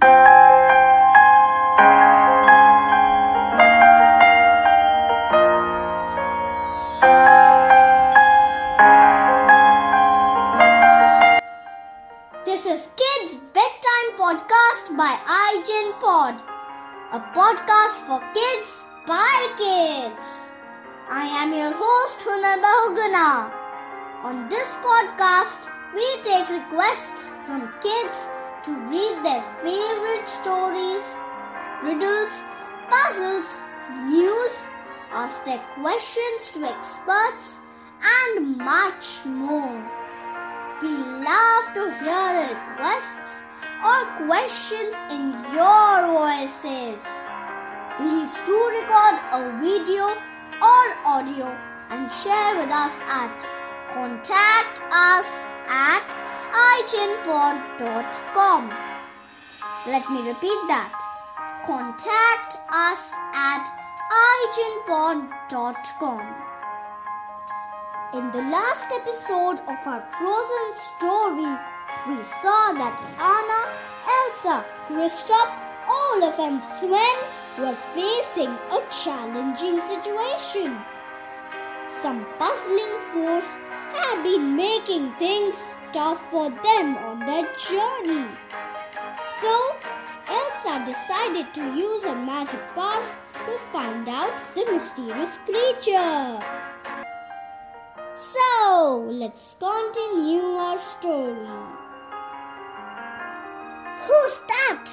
This is Kids Bedtime Podcast by iGen Pod, a podcast for kids by kids. I am your host Hunar Bahuguna. On this podcast, we take requests from kids to read their favorite stories, riddles, puzzles, news, ask their questions to experts, and much more. We love to hear the requests or questions in your voices. Please do record a video or audio and share with us at contact us at igenpod.com. Let me repeat that. Contact us at igenpod.com. In the last episode of our Frozen story, we saw that Anna, Elsa, Kristoff, Olaf, and Sven were facing a challenging situation. Some puzzling force had been making things tough for them on their journey. So, Elsa decided to use her magic powers to find out the mysterious creature. So, let's continue our story. Who's that?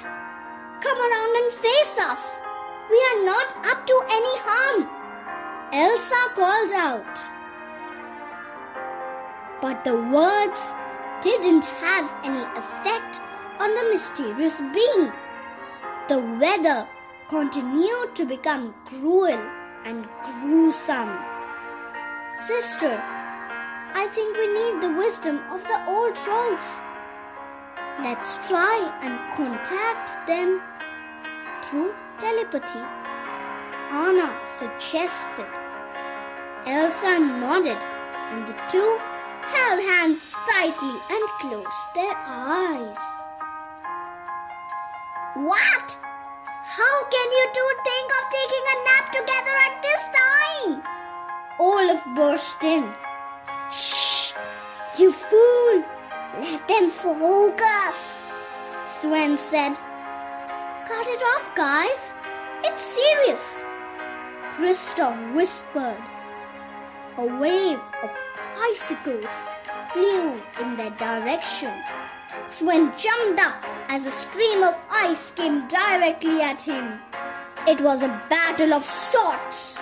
Come around and face us. We are not up to any harm. Elsa called out. But the words didn't have any effect on the mysterious being. The weather continued to become cruel and gruesome. Sister, I think we need the wisdom of the old trolls. Let's try and contact them through telepathy. Anna suggested. Elsa nodded, and the two held hands tightly and closed their eyes. What? How can you two think of taking a nap together at this time? Olaf burst in. Shh! You fool! Let them focus! Sven said. Cut it off, guys. It's serious. Kristoff whispered. A wave of icicles flew in their direction. Sven jumped up as a stream of ice came directly at him. It was a battle of sorts.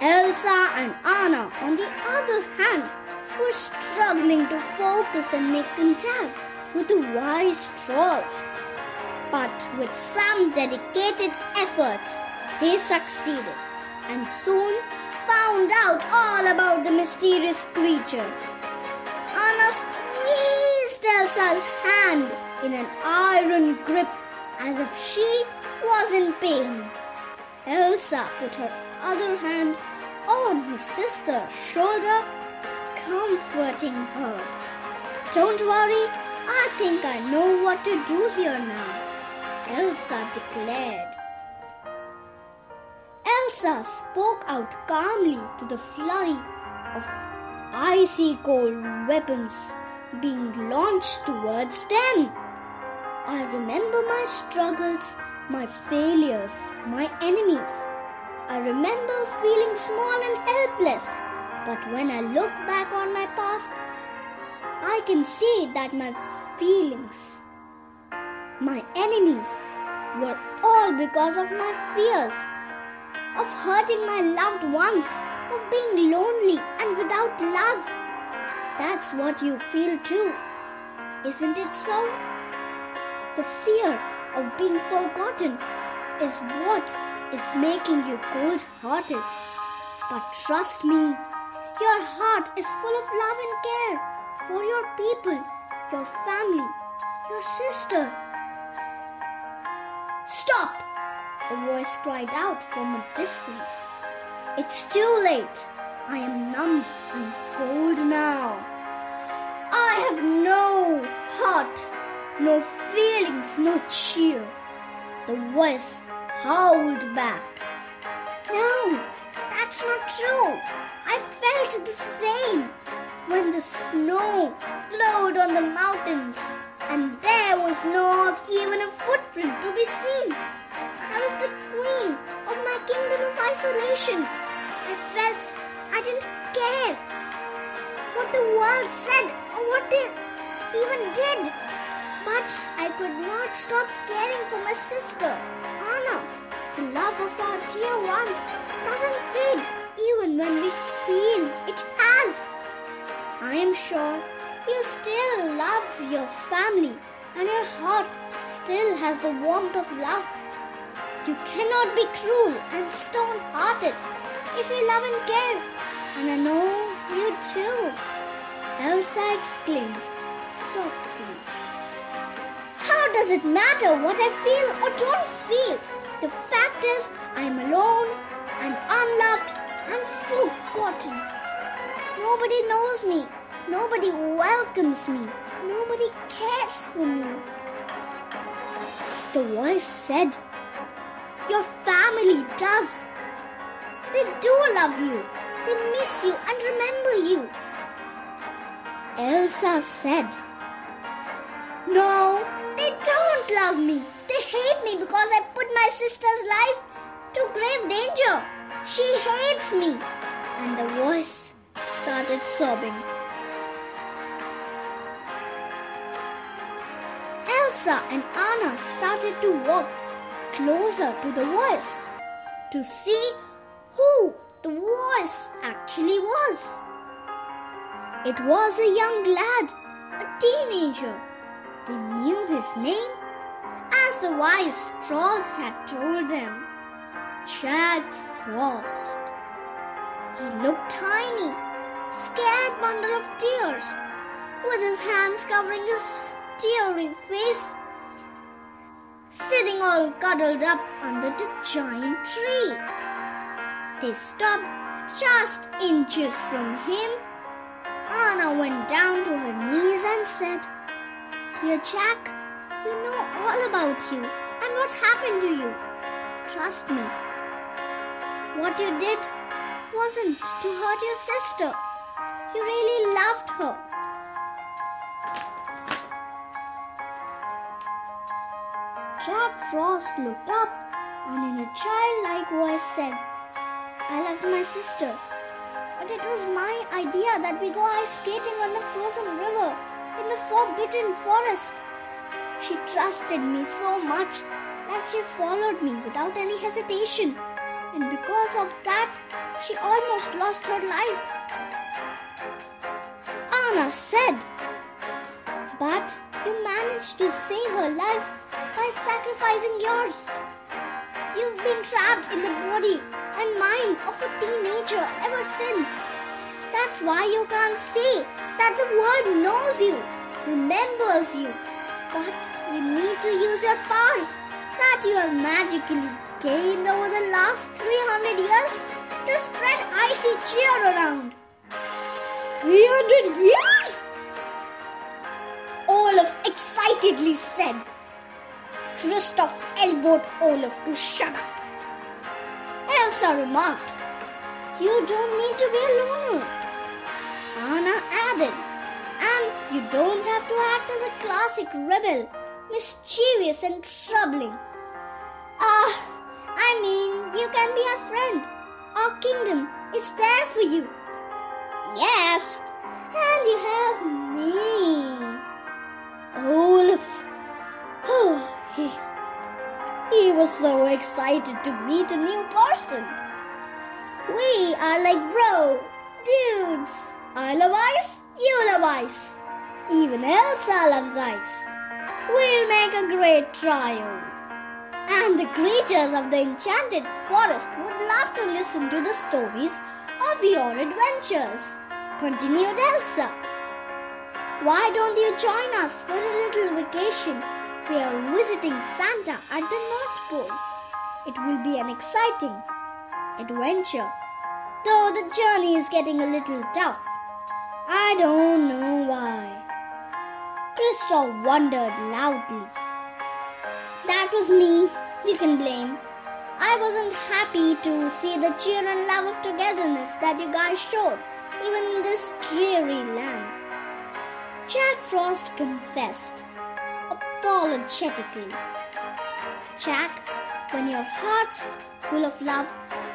Elsa and Anna, on the other hand, were struggling to focus and make contact with the wise trolls. But with some dedicated efforts, they succeeded and soon found out all about the mysterious creature. Anna squeezed Elsa's hand in an iron grip as if she was in pain. Elsa put her other hand on her sister's shoulder, comforting her. Don't worry, I think I know what to do here now, Elsa declared. Elsa spoke out calmly to the flurry of icy cold weapons being launched towards them. I remember my struggles, my failures, my enemies. I remember feeling small and helpless. But when I look back on my past, I can see that my feelings, my enemies, were all because of my fears of hurting my loved ones, of being lonely and without love. That's what you feel too, isn't it so? The fear of being forgotten is what is making you cold hearted. But trust me, your heart is full of love and care for your people, your family, your sister. Stop! A voice cried out from a distance. It's too late. I am numb and cold now. I have no heart, no feelings, no cheer. The voice howled back. No, that's not true. I felt the same when the snow glowed on the mountains and there was not even a footprint to be seen. I was the queen of my kingdom of isolation. I felt I didn't care what the world said or what it even did. But I could not stop caring for my sister, Anna. The love of our dear ones doesn't fade even when we feel it has. I am sure you still love your family and your heart still has the warmth of love. You cannot be cruel and stone hearted if you love and care. And I know you too. Elsa exclaimed softly. How does it matter what I feel or don't feel? The fact is, I'm alone and unloved and forgotten. Nobody knows me. Nobody welcomes me. Nobody cares for me. The voice said, Your family does. They do love you. They miss you and remember you. Elsa said, No, they don't love me. They hate me because I put my sister's life to grave danger. She hates me. And the voice started sobbing. Elsa and Anna started to walk closer to the voice to see who the voice actually was. It was a young lad, a teenager. They knew his name as the wise trolls had told them. Jack Frost. He looked tiny, scared bundle of tears, with his hands covering his teary face, sitting all cuddled up under the giant tree. They stopped just inches from him. Anna went down to her knees and said, Dear Jack, we know all about you and what happened to you. Trust me. What you did wasn't to hurt your sister. You really loved her. Jack Frost looked up and in a childlike voice said, I loved my sister, but it was my idea that we go ice skating on the frozen river in the forbidden forest. She trusted me so much that she followed me without any hesitation, and because of that, she almost lost her life. Anna said, But you managed to save her life by sacrificing yours. You've been trapped in the body and mind of a teenager ever since. That's why you can't see that the world knows you, remembers you. But you need to use your powers that you have magically gained over the last 300 years to spread icy cheer around. 300 years? Olaf excitedly said. Kristoff elbowed Olaf to shut up. Elsa remarked, You don't need to be a loner. Anna added, And you don't have to act as a classic rebel, mischievous and troubling. Ah, I mean, you can be our friend. Our kingdom is there for you. Yes, and you have me. Olaf. He, he was so excited to meet a new person. We are like bro, dudes. I love ice, you love ice. Even Elsa loves ice. We'll make a great trio. And the creatures of the enchanted forest would love to listen to the stories of your adventures, continued Elsa. Why don't you join us for a little vacation? We are visiting Santa at the North Pole. It will be an exciting adventure, though the journey is getting a little tough. I don't know why. Kristoff wondered loudly. That was me, you can blame. I wasn't happy to see the cheer and love of togetherness that you guys showed, even in this dreary land. Jack Frost confessed, apologetically. Jack, when your heart's full of love,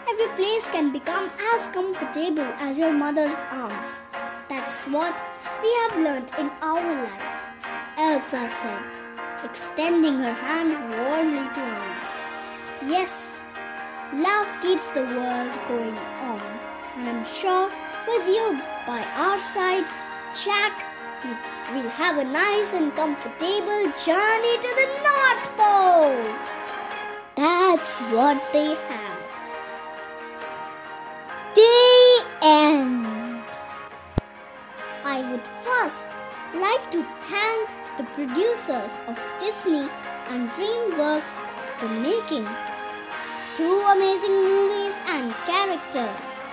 every place can become as comfortable as your mother's arms. That's what we have learned in our life, Elsa said, extending her hand warmly to Anna. Yes, love keeps the world going on, and I'm sure with you by our side, Jack, we'll have a nice and comfortable journey to the North Pole. That's what they have. The end. I would first like to thank the producers of Disney and DreamWorks for making two amazing movies and characters.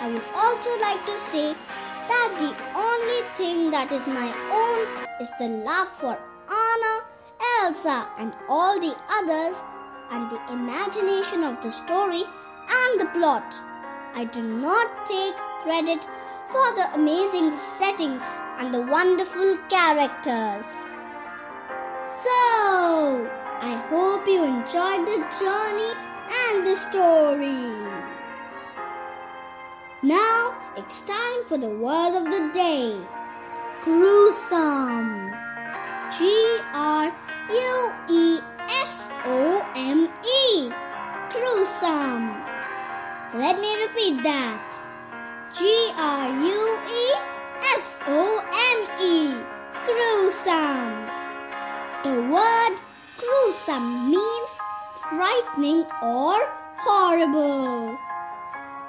I would also like to say that the only thing that is my own is the love for Anna, Elsa, and all the others and the imagination of the story and the plot. I do not take credit for the amazing settings and the wonderful characters. So, I hope you enjoyed the journey and the story. Now, it's time for the word of the day. Gruesome. G R U E S O M E. Gruesome. Let me repeat that. G R U E S O M E. Gruesome. The word gruesome means frightening or horrible.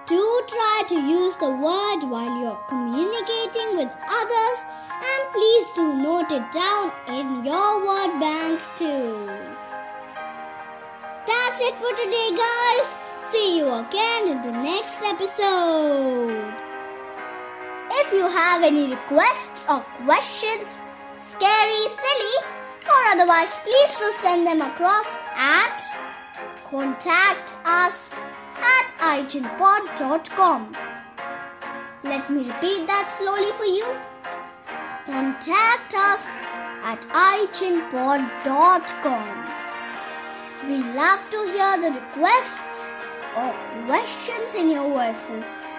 Do try to use the word while you're communicating with others and please do note it down in your word bank too. That's it for today, guys. See you again in the next episode. If you have any requests or questions, scary, silly, or otherwise, please do send them across at contact us at igenpod.com. Let me repeat that slowly for you. Contact us at igenpod.com. We love to hear the requests or questions in your voices.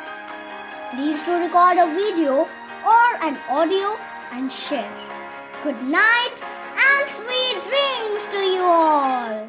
Please do record a video or an audio and share. Good night and sweet dreams to you all.